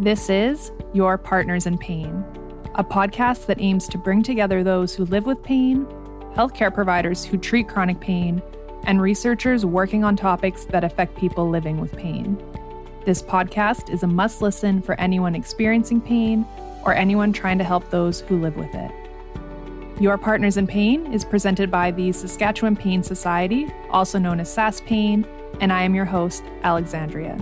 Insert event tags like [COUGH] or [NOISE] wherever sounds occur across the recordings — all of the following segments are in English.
This is Your Partners in Pain, a podcast that aims to bring together those who live with pain, healthcare providers who treat chronic pain, and researchers working on topics that affect people living with pain. This podcast is a must listen for anyone experiencing pain or anyone trying to help those who live with it. Your Partners in Pain is presented by the Saskatchewan Pain Society, also known as SaskPain, and I am your host, Alexandria.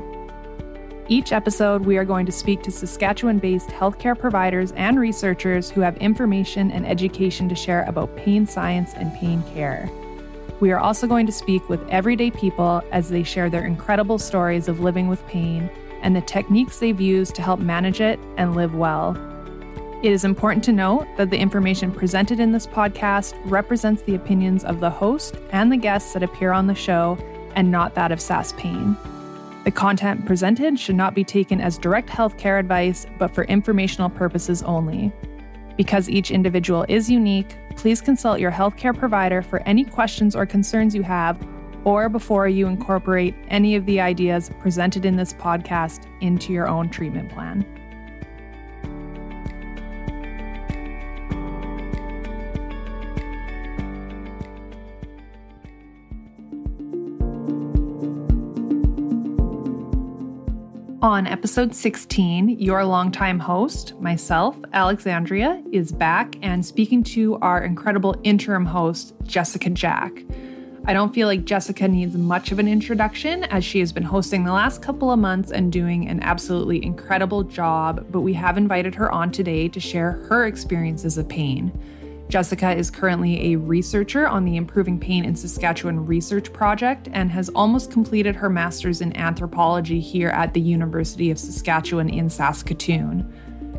Each episode, we are going to speak to Saskatchewan based healthcare providers and researchers who have information and education to share about pain science and pain care. We are also going to speak with everyday people as they share their incredible stories of living with pain and the techniques they've used to help manage it and live well. It is important to note that the information presented in this podcast represents the opinions of the host and the guests that appear on the show and not that of SaskPain. The content presented should not be taken as direct healthcare advice, but for informational purposes only. Because each individual is unique, please consult your healthcare provider for any questions or concerns you have, or before you incorporate any of the ideas presented in this podcast into your own treatment plan. On episode 16, your longtime host, myself, Alexandria, is back and speaking to our incredible interim host, Jessica Jack. I don't feel like Jessica needs much of an introduction as she has been hosting the last couple of months and doing an absolutely incredible job, but we have invited her on today to share her experiences of pain. Jessica is currently a researcher on the Improving Pain in Saskatchewan Research Project and has almost completed her master's in anthropology here at the University of Saskatchewan in Saskatoon.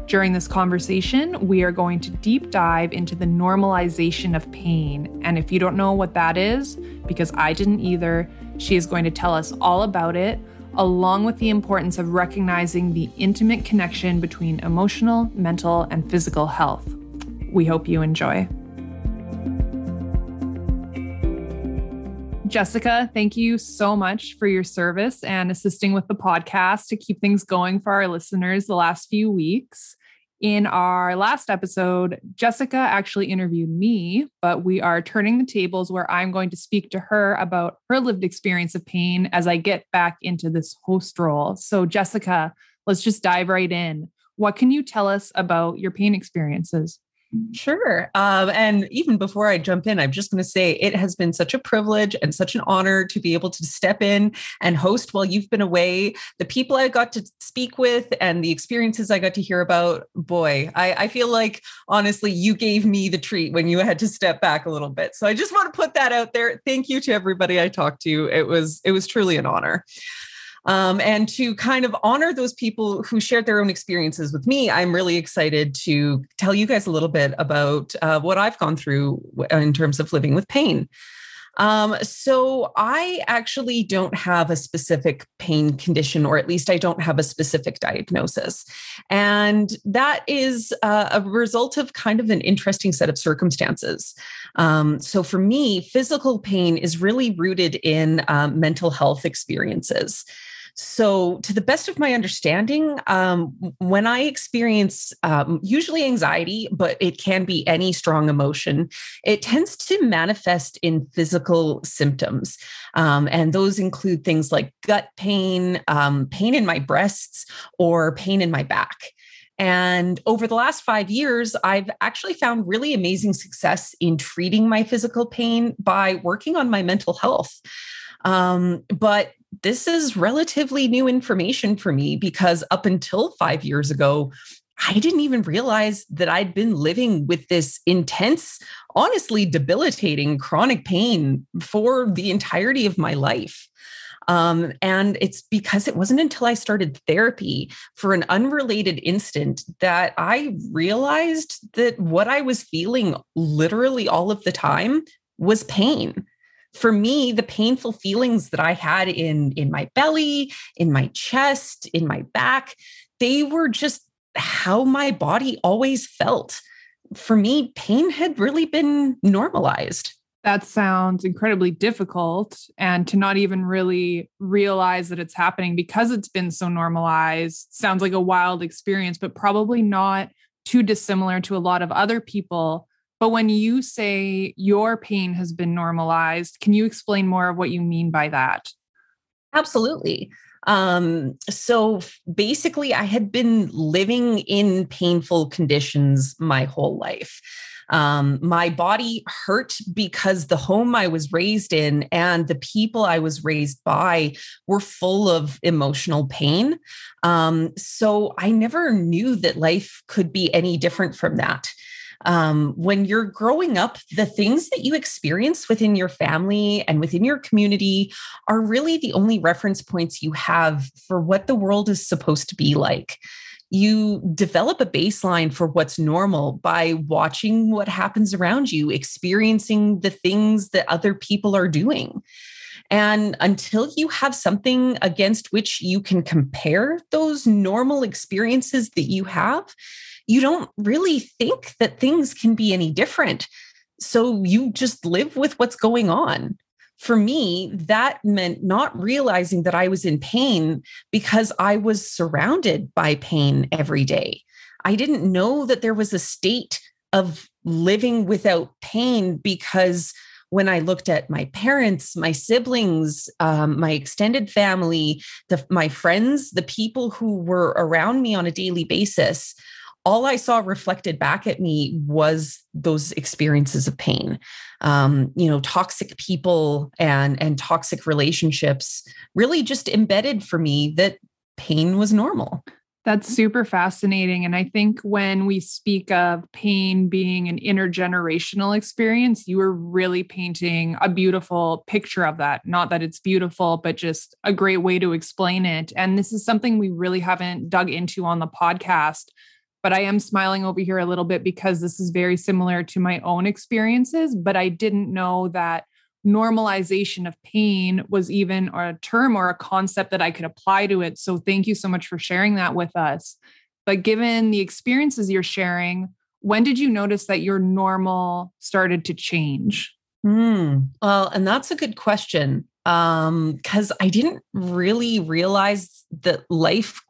During this conversation, we are going to deep dive into the normalization of pain. And if you don't know what that is, because I didn't either, she is going to tell us all about it, along with the importance of recognizing the intimate connection between emotional, mental, and physical health. We hope you enjoy. Jessica, thank you so much for your service and assisting with the podcast to keep things going for our listeners the last few weeks. In our last episode, Jessica actually interviewed me, but we are turning the tables where I'm going to speak to her about her lived experience of pain as I get back into this host role. So, Jessica, let's just dive right in. What can you tell us about your pain experiences? Sure. Um, and even before I jump in, I'm just going to say it has been such a privilege and such an honor to be able to step in and host while you've been away. The people I got to speak with and the experiences I got to hear about, boy, I, I feel like honestly, you gave me the treat when you had to step back a little bit. So I just want to put that out there. Thank you to everybody I talked to. It was it was truly an honor. Um, and to kind of honor those people who shared their own experiences with me, I'm really excited to tell you guys a little bit about uh, what I've gone through in terms of living with pain. Um, so I actually don't have a specific pain condition, or at least I don't have a specific diagnosis. And that is uh, a result of kind of an interesting set of circumstances. Um, so for me, physical pain is really rooted in um, mental health experiences. So, to the best of my understanding, um, when I experience um, usually anxiety, but it can be any strong emotion, it tends to manifest in physical symptoms. Um, and those include things like gut pain, um, pain in my breasts, or pain in my back. And over the last five years, I've actually found really amazing success in treating my physical pain by working on my mental health. Um, but this is relatively new information for me because up until five years ago, I didn't even realize that I'd been living with this intense, honestly debilitating chronic pain for the entirety of my life. Um, and it's because it wasn't until I started therapy for an unrelated instant that I realized that what I was feeling literally all of the time was pain for me the painful feelings that i had in in my belly in my chest in my back they were just how my body always felt for me pain had really been normalized That sounds incredibly difficult. And to not even really realize that it's happening because it's been so normalized sounds like a wild experience, but probably not too dissimilar to a lot of other people. But when you say your pain has been normalized, can you explain more of what you mean by that? Absolutely. Um, so basically, I had been living in painful conditions my whole life. Um, my body hurt because the home I was raised in and the people I was raised by were full of emotional pain. Um, so I never knew that life could be any different from that um, when you're growing up, the things that you experience within your family and within your community are really the only reference points you have for what the world is supposed to be like. You develop a baseline for what's normal by watching what happens around you, experiencing the things that other people are doing. And until you have something against which you can compare those normal experiences that you have, you don't really think that things can be any different. So you just live with what's going on. For me, that meant not realizing that I was in pain because I was surrounded by pain every day. I didn't know that there was a state of living without pain because when I looked at my parents, my siblings, um, my extended family, the, my friends, the people who were around me on a daily basis, all I saw reflected back at me was those experiences of pain. Um, you know, toxic people and and toxic relationships really just embedded for me that pain was normal. That's super fascinating. And I think when we speak of pain being an intergenerational experience, you are really painting a beautiful picture of that. Not that it's beautiful, but just a great way to explain it. And this is something we really haven't dug into on the podcast but I am smiling over here a little bit because this is very similar to my own experiences. But I didn't know that normalization of pain was even a term or a concept that I could apply to it. So thank you so much for sharing that with us. But given the experiences you're sharing, when did you notice that your normal started to change? Hmm. Well, and that's a good question um because i didn't really realize that life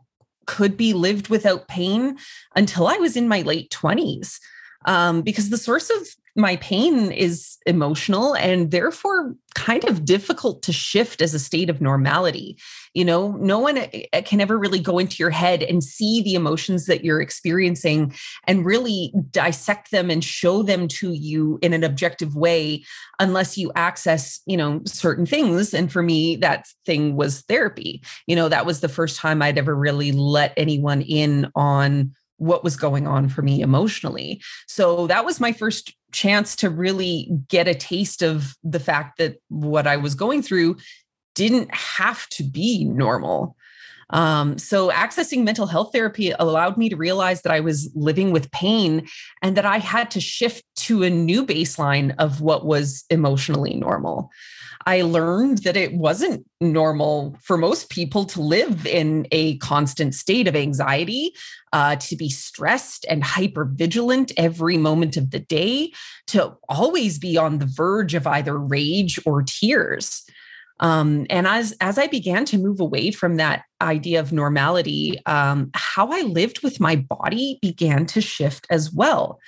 could be lived without pain until I was in my late 20s. Um, because the source of my pain is emotional and therefore kind of difficult to shift as a state of normality. You know, no one eh, eh, can ever really go into your head and see the emotions that you're experiencing and really dissect them and show them to you in an objective way unless you access, you know, certain things. And for me, that thing was therapy. You know, that was the first time I'd ever really let anyone in on what was going on for me emotionally. So that was my first chance to really get a taste of the fact that what I was going through didn't have to be normal. Um, so, accessing mental health therapy allowed me to realize that I was living with pain and that I had to shift to a new baseline of what was emotionally normal. I learned that it wasn't normal for most people to live in a constant state of anxiety, uh, to be stressed and hyper vigilant every moment of the day, to always be on the verge of either rage or tears. Um, and as as I began to move away from that idea of normality, um, how I lived with my body began to shift as well.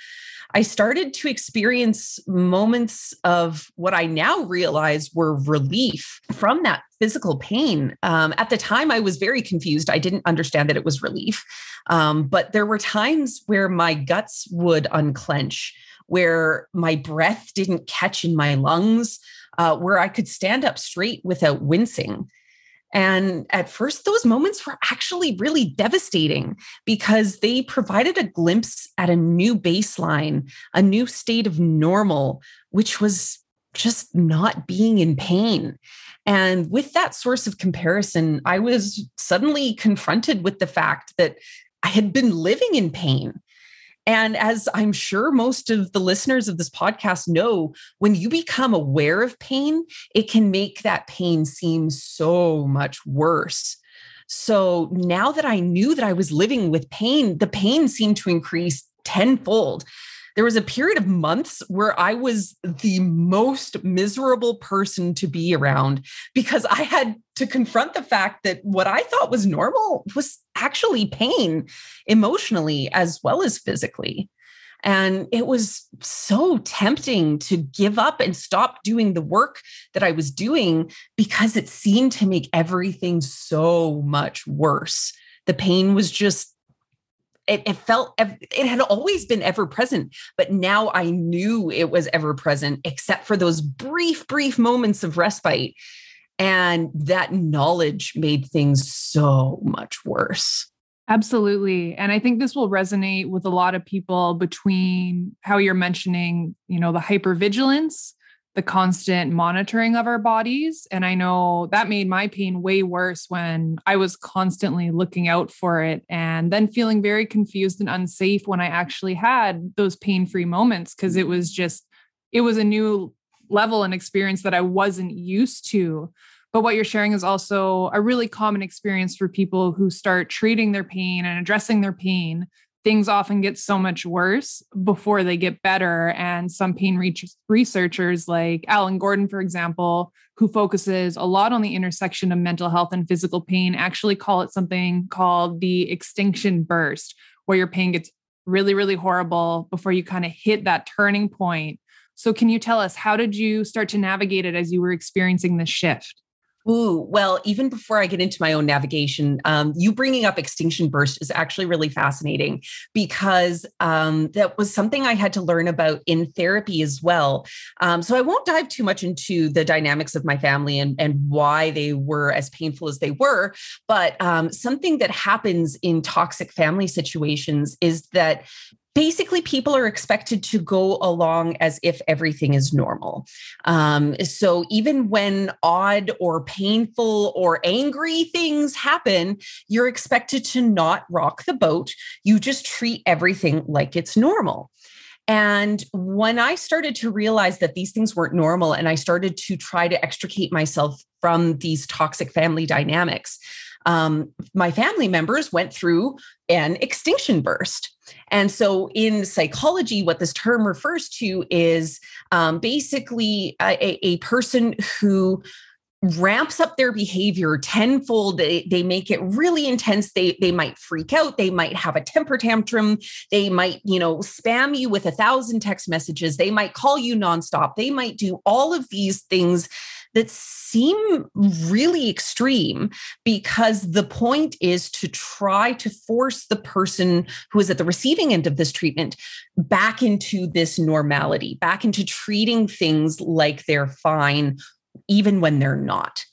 I started to experience moments of what I now realize were relief from that physical pain. Um, at the time, I was very confused. I didn't understand that it was relief. Um, but there were times where my guts would unclench, where my breath didn't catch in my lungs uh, where I could stand up straight without wincing. And at first, those moments were actually really devastating because they provided a glimpse at a new baseline, a new state of normal, which was just not being in pain. And with that source of comparison, I was suddenly confronted with the fact that I had been living in pain and as I'm sure most of the listeners of this podcast know, when you become aware of pain, it can make that pain seem so much worse. So now that I knew that I was living with pain, the pain seemed to increase tenfold. There was a period of months where I was the most miserable person to be around because I had to confront the fact that what I thought was normal was actually pain emotionally as well as physically. And it was so tempting to give up and stop doing the work that I was doing because it seemed to make everything so much worse. The pain was just it, it, felt it had always been ever present but now i knew it was ever present except for those brief brief moments of respite. And that knowledge made things so much worse. Absolutely. And i think this will resonate with a lot of people between how you're mentioning you know the hypervigilance the constant monitoring of our bodies. And I know that made my pain way worse when I was constantly looking out for it and then feeling very confused and unsafe when I actually had those pain free moments because it was just, it was a new level and experience that I wasn't used to. But what you're sharing is also a really common experience for people who start treating their pain and addressing their pain things often get so much worse before they get better. And some pain researchers, like Alan Gordon, for example, who focuses a lot on the intersection of mental health and physical pain, actually call it something called the extinction burst, where your pain gets really, really horrible before you kind of hit that turning point. So, can you tell us how did you start to navigate it as you were experiencing this shift? Ooh, well, even before I get into my own navigation, um, you bringing up extinction burst is actually really fascinating because um, that was something I had to learn about in therapy as well. Um, so I won't dive too much into the dynamics of my family and, and why they were as painful as they were. But um, something that happens in toxic family situations is that basically people are expected to go along as if everything is normal. Um, so even when odd or painful or angry things happen, you're expected to not rock the boat. You just treat everything like it's normal. And when I started to realize that these things weren't normal and I started to try to extricate myself from these toxic family dynamics, um, my family members went through an extinction burst. And so, in psychology, what this term refers to is um, basically a, a person who ramps up their behavior tenfold. They, they make it really intense. They they might freak out. They might have a temper tantrum. They might you know spam you with a thousand text messages. They might call you nonstop. They might do all of these things that seem really extreme because the point is to try to force the person who is at the receiving end of this treatment back into this normality, back into treating things like they're fine, even when they're not.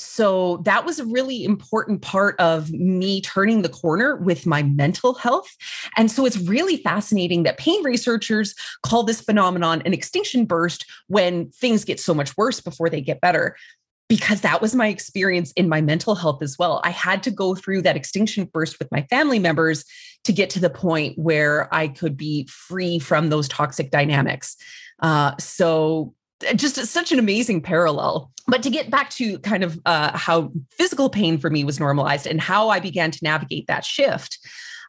So that was a really important part of me turning the corner with my mental health. And so it's really fascinating that pain researchers call this phenomenon an extinction burst when things get so much worse before they get better. Because that was my experience in my mental health as well. I had to go through that extinction burst with my family members to get to the point where I could be free from those toxic dynamics. Uh, so just such an amazing parallel. But to get back to kind of uh, how physical pain for me was normalized and how I began to navigate that shift,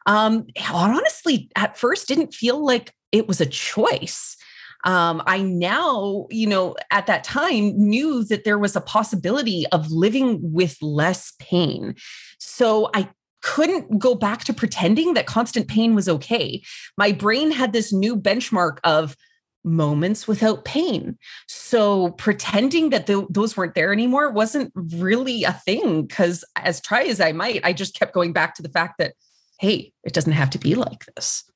um, honestly, at first didn't feel like it was a choice. Um, I now, you know, at that time knew that there was a possibility of living with less pain. So I couldn't go back to pretending that constant pain was okay. My brain had this new benchmark of moments without pain. So pretending that the, those weren't there anymore wasn't really a thing because as try as I might, I just kept going back to the fact that, hey, it doesn't have to be like this.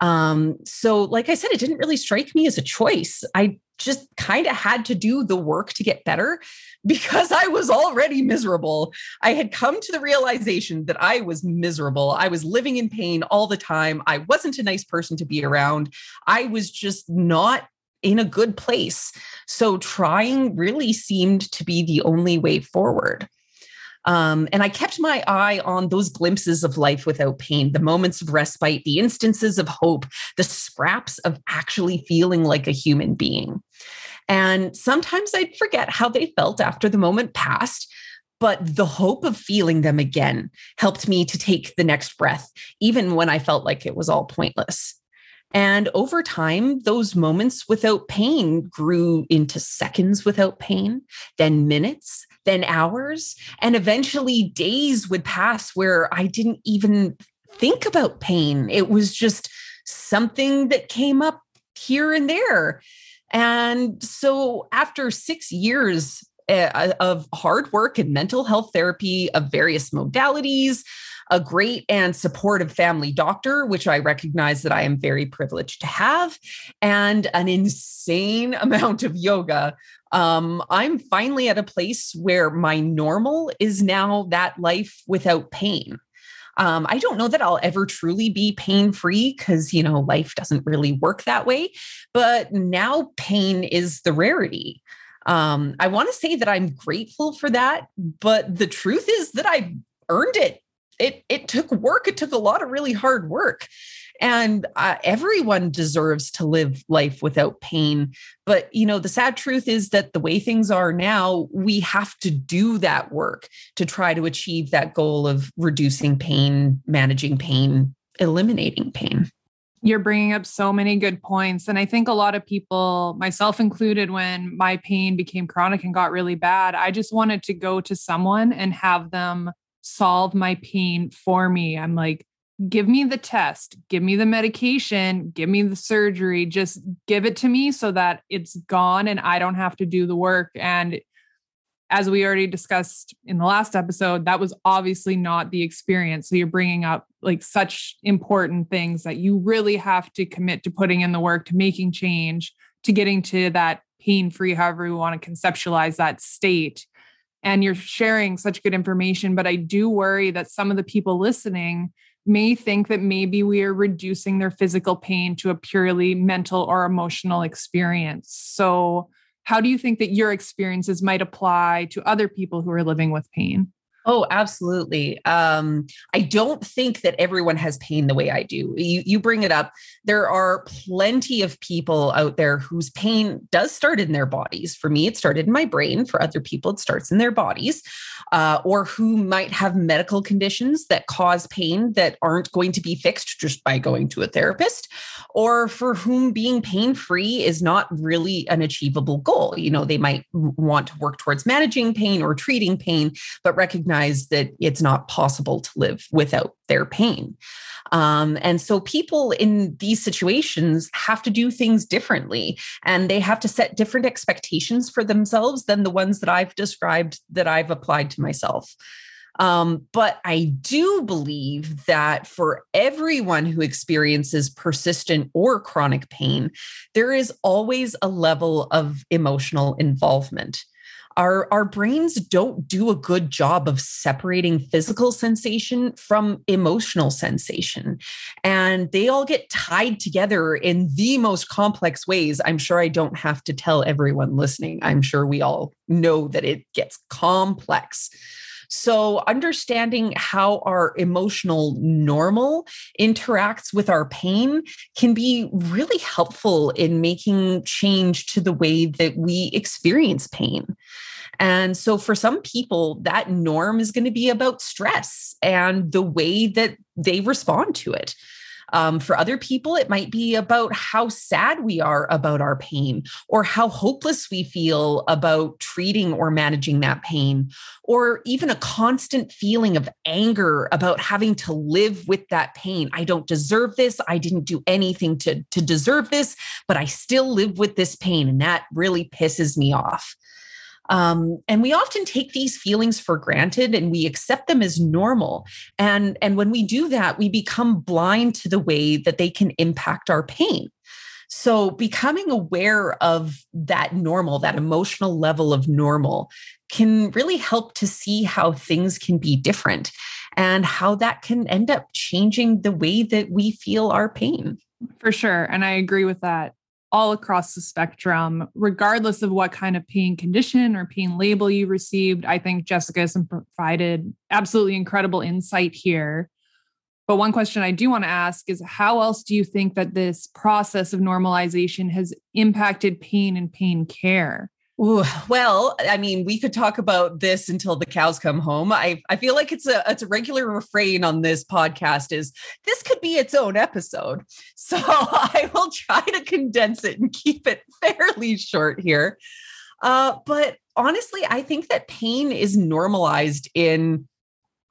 Um, so, like I said, it didn't really strike me as a choice. I just kind of had to do the work to get better [LAUGHS] because I was already miserable. I had come to the realization that I was miserable. I was living in pain all the time. I wasn't a nice person to be around. I was just not in a good place. So, trying really seemed to be the only way forward. Um, and I kept my eye on those glimpses of life without pain, the moments of respite, the instances of hope, the scraps of actually feeling like a human being. And sometimes I'd forget how they felt after the moment passed. But the hope of feeling them again helped me to take the next breath, even when I felt like it was all pointless. And over time, those moments without pain grew into seconds without pain, then minutes, then hours, and eventually days would pass where I didn't even think about pain. It was just something that came up here and there. And so after six years uh, of hard work and mental health therapy of various modalities, a great and supportive family doctor, which I recognize that I am very privileged to have, and an insane [LAUGHS] amount of yoga. Um, I'm finally at a place where my normal is now that life without pain. Um, I don't know that I'll ever truly be pain free because, you know, life doesn't really work that way. But now pain is the rarity. Um, I want to say that I'm grateful for that, but the truth is that I earned it. It it took work. It took a lot of really hard work, and uh, everyone deserves to live life without pain. But you know, the sad truth is that the way things are now, we have to do that work to try to achieve that goal of reducing pain, managing pain, eliminating pain you're bringing up so many good points. And I think a lot of people, myself included, when my pain became chronic and got really bad, I just wanted to go to someone and have them solve my pain for me. I'm like, give me the test, give me the medication, give me the surgery, just give it to me so that it's gone and I don't have to do the work. And as we already discussed in the last episode, that was obviously not the experience. So you're bringing up like such important things that you really have to commit to putting in the work, to making change, to getting to that pain free, however we want to conceptualize that state. And you're sharing such good information. But I do worry that some of the people listening may think that maybe we are reducing their physical pain to a purely mental or emotional experience. So, how do you think that your experiences might apply to other people who are living with pain? Oh, absolutely. Um, I don't think that everyone has pain the way I do. You, you bring it up. There are plenty of people out there whose pain does start in their bodies. For me, it started in my brain. For other people, it starts in their bodies, uh, or who might have medical conditions that cause pain that aren't going to be fixed just by going to a therapist, or for whom being pain free is not really an achievable goal. You know, they might want to work towards managing pain or treating pain, but recognize recognize that it's not possible to live without their pain. Um, and so people in these situations have to do things differently and they have to set different expectations for themselves than the ones that I've described that I've applied to myself. Um, but I do believe that for everyone who experiences persistent or chronic pain, there is always a level of emotional involvement our our brains don't do a good job of separating physical sensation from emotional sensation. And they all get tied together in the most complex ways. I'm sure i don't have to tell everyone listening. I'm sure we all know that it gets complex so, understanding how our emotional normal interacts with our pain can be really helpful in making change to the way that we experience pain. And so, for some people, that norm is going to be about stress and the way that they respond to it. Um, for other people, it might be about how sad we are about our pain or how hopeless we feel about treating or managing that pain, or even a constant feeling of anger about having to live with that pain. I don't deserve this. I didn't do anything to, to deserve this, but I still live with this pain. And that really pisses me off. Um, and we often take these feelings for granted and we accept them as normal. And, and when we do that, we become blind to the way that they can impact our pain. So, becoming aware of that normal, that emotional level of normal, can really help to see how things can be different and how that can end up changing the way that we feel our pain. For sure. And I agree with that all across the spectrum, regardless of what kind of pain condition or pain label you received. I think Jessica has provided absolutely incredible insight here. But one question I do want to ask is how else do you think that this process of normalization has impacted pain and pain care? Ooh, well, I mean, we could talk about this until the cows come home. I, I feel like it's a it's a regular refrain on this podcast is this could be its own episode. [LAUGHS] So [LAUGHS] I will try to condense it and keep it [LAUGHS] fairly short here. Uh, but honestly, I think that pain is normalized in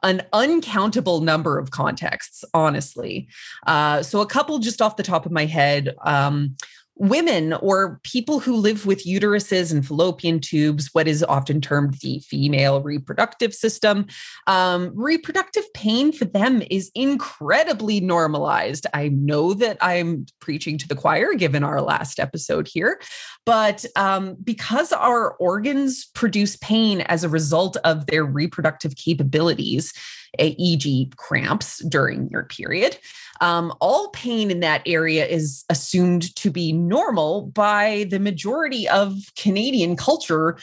an uncountable number of contexts, honestly. Uh, so, a couple just off the top of my head. Um, women or people who live with uteruses and fallopian tubes, what is often termed the female reproductive system, um, reproductive pain for them is incredibly normalized. I know that I'm preaching to the choir given our last episode here, but um, because our organs produce pain as a result of their reproductive capabilities, e.g., cramps during your period. Um, all pain in that area is assumed to be normal by the majority of Canadian culture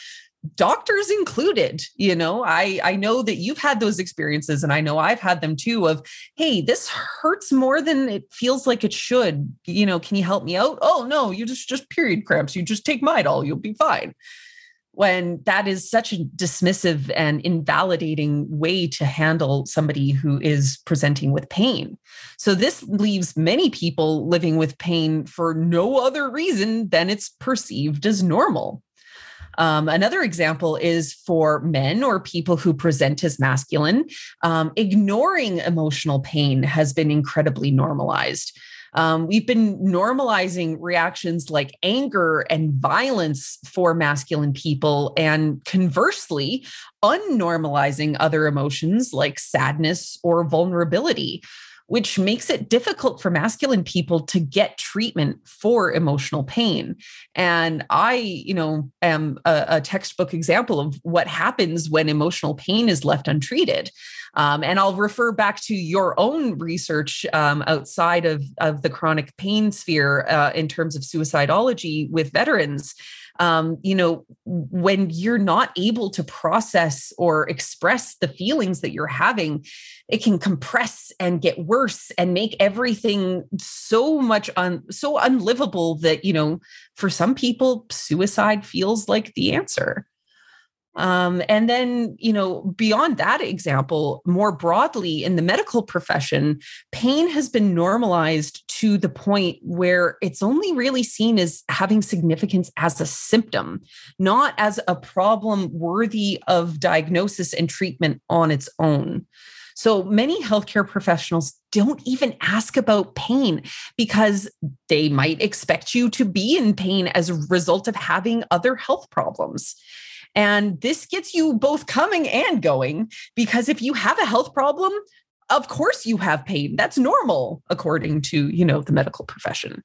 doctors included you know? I i know that you've had those experiences and i know i've had them too of hey this hurts more than it feels like it should. You know can you help me out? Oh no you just just period cramps. You just take midol. You'll be fine when that is such a dismissive and invalidating way to handle somebody who is presenting with pain. So, this leaves many people living with pain for no other reason than it's perceived as normal. Um, another example is for men or people who present as masculine, um, ignoring emotional pain has been incredibly normalized. Um, we've been normalizing reactions like anger and violence for masculine people, and conversely, unnormalizing other emotions like sadness or vulnerability which makes it difficult for masculine people to get treatment for emotional pain. And I, you know, am a, a textbook example of what happens when emotional pain is left untreated. Um, and I'll refer back to your own research um, outside of, of the chronic pain sphere uh, in terms of suicidology with veterans um, you know, when you're not able to process or express the feelings that you're having, it can compress and get worse and make everything so much un so unlivable that you know, for some people, suicide feels like the answer. Um, and then, you know, beyond that example, more broadly in the medical profession, pain has been normalized to the point where it's only really seen as having significance as a symptom, not as a problem worthy of diagnosis and treatment on its own. So many healthcare professionals don't even ask about pain because they might expect you to be in pain as a result of having other health problems. And this gets you both coming and going because if you have a health problem, of course you have pain. That's normal according to, you know, the medical profession.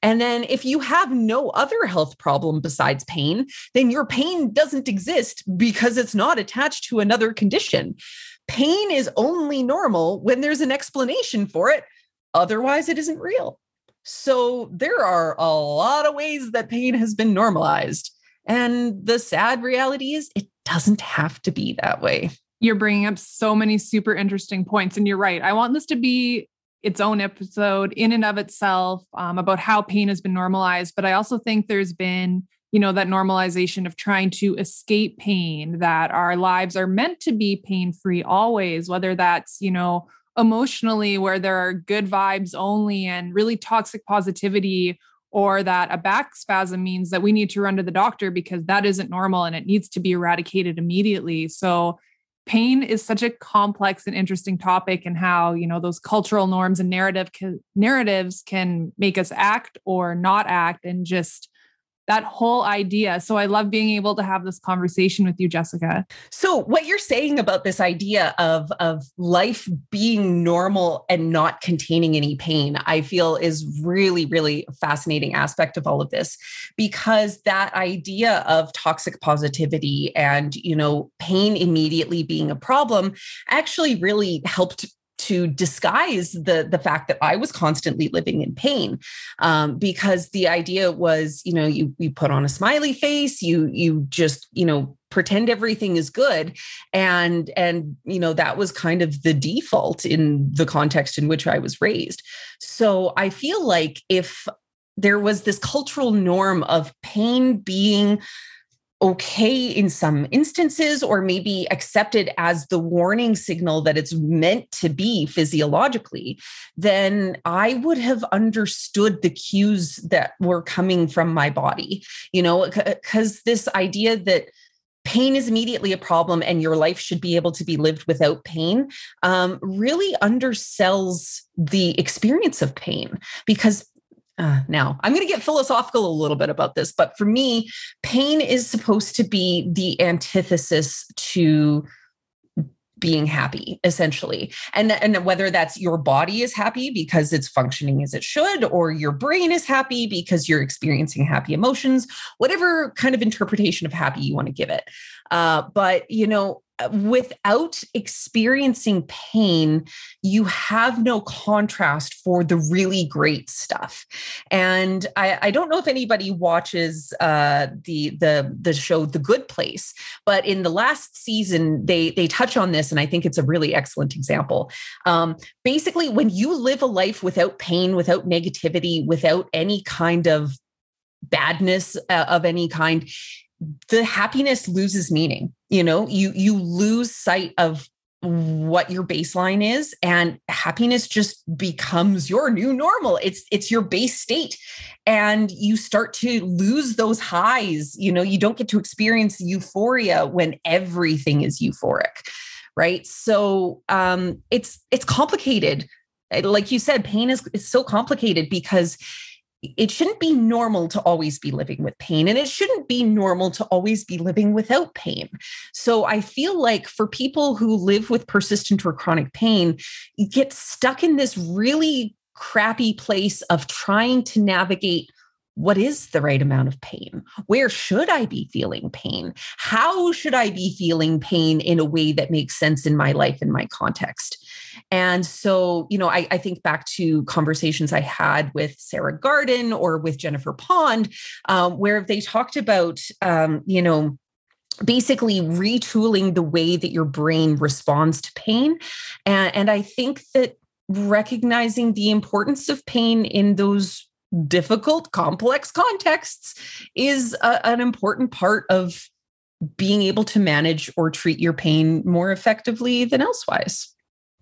And then if you have no other health problem besides pain, then your pain doesn't exist because it's not attached to another condition. Pain is only normal when there's an explanation for it. Otherwise, it isn't real. So there are a lot of ways that pain has been normalized. And the sad reality is, it doesn't have to be that way. You're bringing up so many super interesting points. And you're right. I want this to be its own episode in and of itself um, about how pain has been normalized. But I also think there's been, you know, that normalization of trying to escape pain, that our lives are meant to be pain free always, whether that's, you know, emotionally, where there are good vibes only and really toxic positivity, or that a back spasm means that we need to run to the doctor because that isn't normal and it needs to be eradicated immediately. So pain is such a complex and interesting topic and how, you know, those cultural norms and narrative narratives can make us act or not act and just that whole idea. So I love being able to have this conversation with you, Jessica. So what you're saying about this idea of, of life being normal and not containing any pain, I feel is really, really fascinating aspect of all of this because that idea of toxic positivity and, you know, pain immediately being a problem actually really helped to disguise the the fact that I was constantly living in pain, um, because the idea was, you know, you you put on a smiley face, you you just you know pretend everything is good, and and you know that was kind of the default in the context in which I was raised. So I feel like if there was this cultural norm of pain being okay in some instances, or maybe accepted as the warning signal that it's meant to be physiologically, then I would have understood the cues that were coming from my body, you know, because this idea that pain is immediately a problem and your life should be able to be lived without pain um, really undersells the experience of pain because uh, now i'm going to get philosophical a little bit about this but for me pain is supposed to be the antithesis to being happy essentially. And and whether that's your body is happy because it's functioning as it should or your brain is happy because you're experiencing happy emotions whatever kind of interpretation of happy you want to give it. Uh, but you know without experiencing pain, you have no contrast for the really great stuff. And I, I don't know if anybody watches uh, the the the show The Good Place, but in the last season, they they touch on this, and I think it's a really excellent example. Um, basically, when you live a life without pain, without negativity, without any kind of badness uh, of any kind the happiness loses meaning you know? You you lose sight of what your baseline is and happiness just becomes your new normal. It's it's your base state. And you start to lose those highs you know? You don't get to experience euphoria when everything is euphoric right? So um it's it's complicated. Like you said pain is, is so complicated because it shouldn't be normal to always be living with pain and it shouldn't be normal to always be living without pain. So i feel like for people who live with persistent or chronic pain you get stuck in this really crappy place of trying to navigate what is the right amount of pain? Where should I be feeling pain? How should I be feeling pain in a way that makes sense in my life in my context? And so, you know, I, I think back to conversations I had with Sarah Garden or with Jennifer Pond, um, where they talked about, um, you know, basically retooling the way that your brain responds to pain. And, and I think that recognizing the importance of pain in those difficult, complex contexts is a, an important part of being able to manage or treat your pain more effectively than elsewise.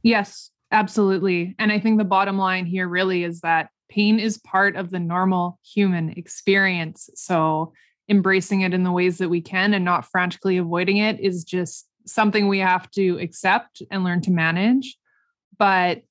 Yes, absolutely. And I think the bottom line here really is that pain is part of the normal human experience. So embracing it in the ways that we can and not frantically avoiding it is just something we have to accept and learn to manage. But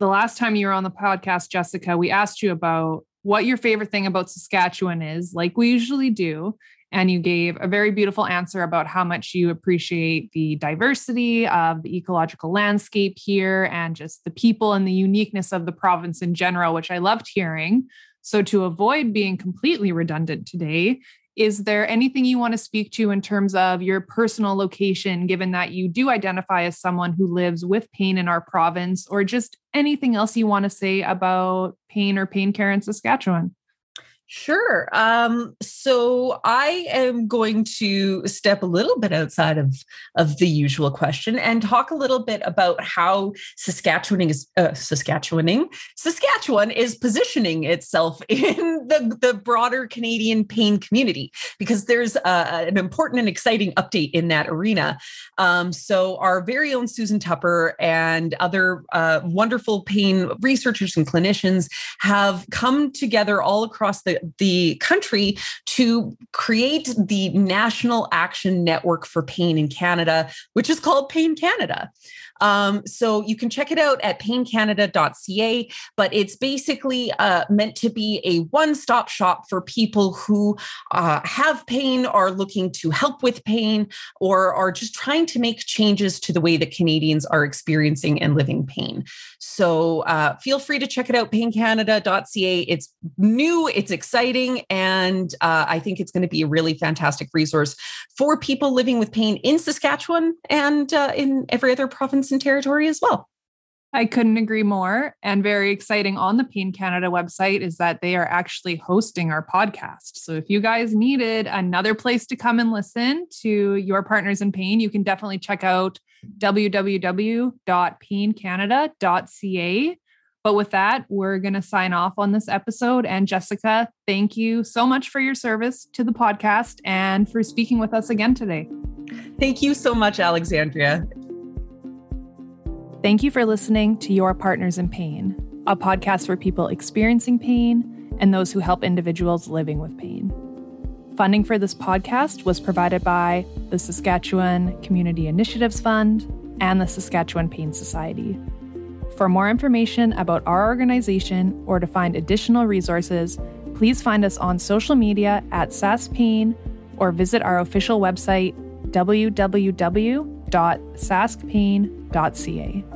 the last time you were on the podcast, Jessica, we asked you about what your favorite thing about Saskatchewan is, like we usually do and you gave a very beautiful answer about how much you appreciate the diversity of the ecological landscape here and just the people and the uniqueness of the province in general, which I loved hearing. So, to avoid being completely redundant today, is there anything you want to speak to in terms of your personal location, given that you do identify as someone who lives with pain in our province, or just anything else you want to say about pain or pain care in Saskatchewan? Sure. Um, so I am going to step a little bit outside of, of the usual question and talk a little bit about how Saskatchewaning is uh, Saskatchewaning Saskatchewan is positioning itself [LAUGHS] in the, the broader Canadian pain community because there's an important and exciting update in that arena. Um, so our very own Susan Tupper and other uh, wonderful pain researchers and clinicians have come together all across the the, country to create the National Action Network for Pain in Canada, which is called Pain Canada. Um, so you can check it out at paincanada.ca, but it's basically uh, meant to be a one stop shop for people who uh, have pain, are looking to help with pain, or are just trying to make changes to the way that Canadians are experiencing and living pain. So uh, feel free to check it out, paincanada.ca. It's new, it's exciting, and uh, I think it's going to be a really fantastic resource for people living with pain in Saskatchewan and uh, in every other province and territory as well. I couldn't agree more. And very exciting on the Pain Canada website is that they are actually hosting our podcast. So if you guys needed another place to come and listen to your partners in pain, you can definitely check out www.paincanada.ca. But with that, we're going to sign off on this episode. And Jessica, thank you so much for your service to the podcast and for speaking with us again today. Thank you so much, Alexandria. Thank you for listening to Your Partners in Pain, a podcast for people experiencing pain and those who help individuals living with pain. Funding for this podcast was provided by the Saskatchewan Community Initiatives Fund and the Saskatchewan Pain Society. For more information about our organization or to find additional resources, please find us on social media at SaskPain or visit our official website www.saskpain.ca.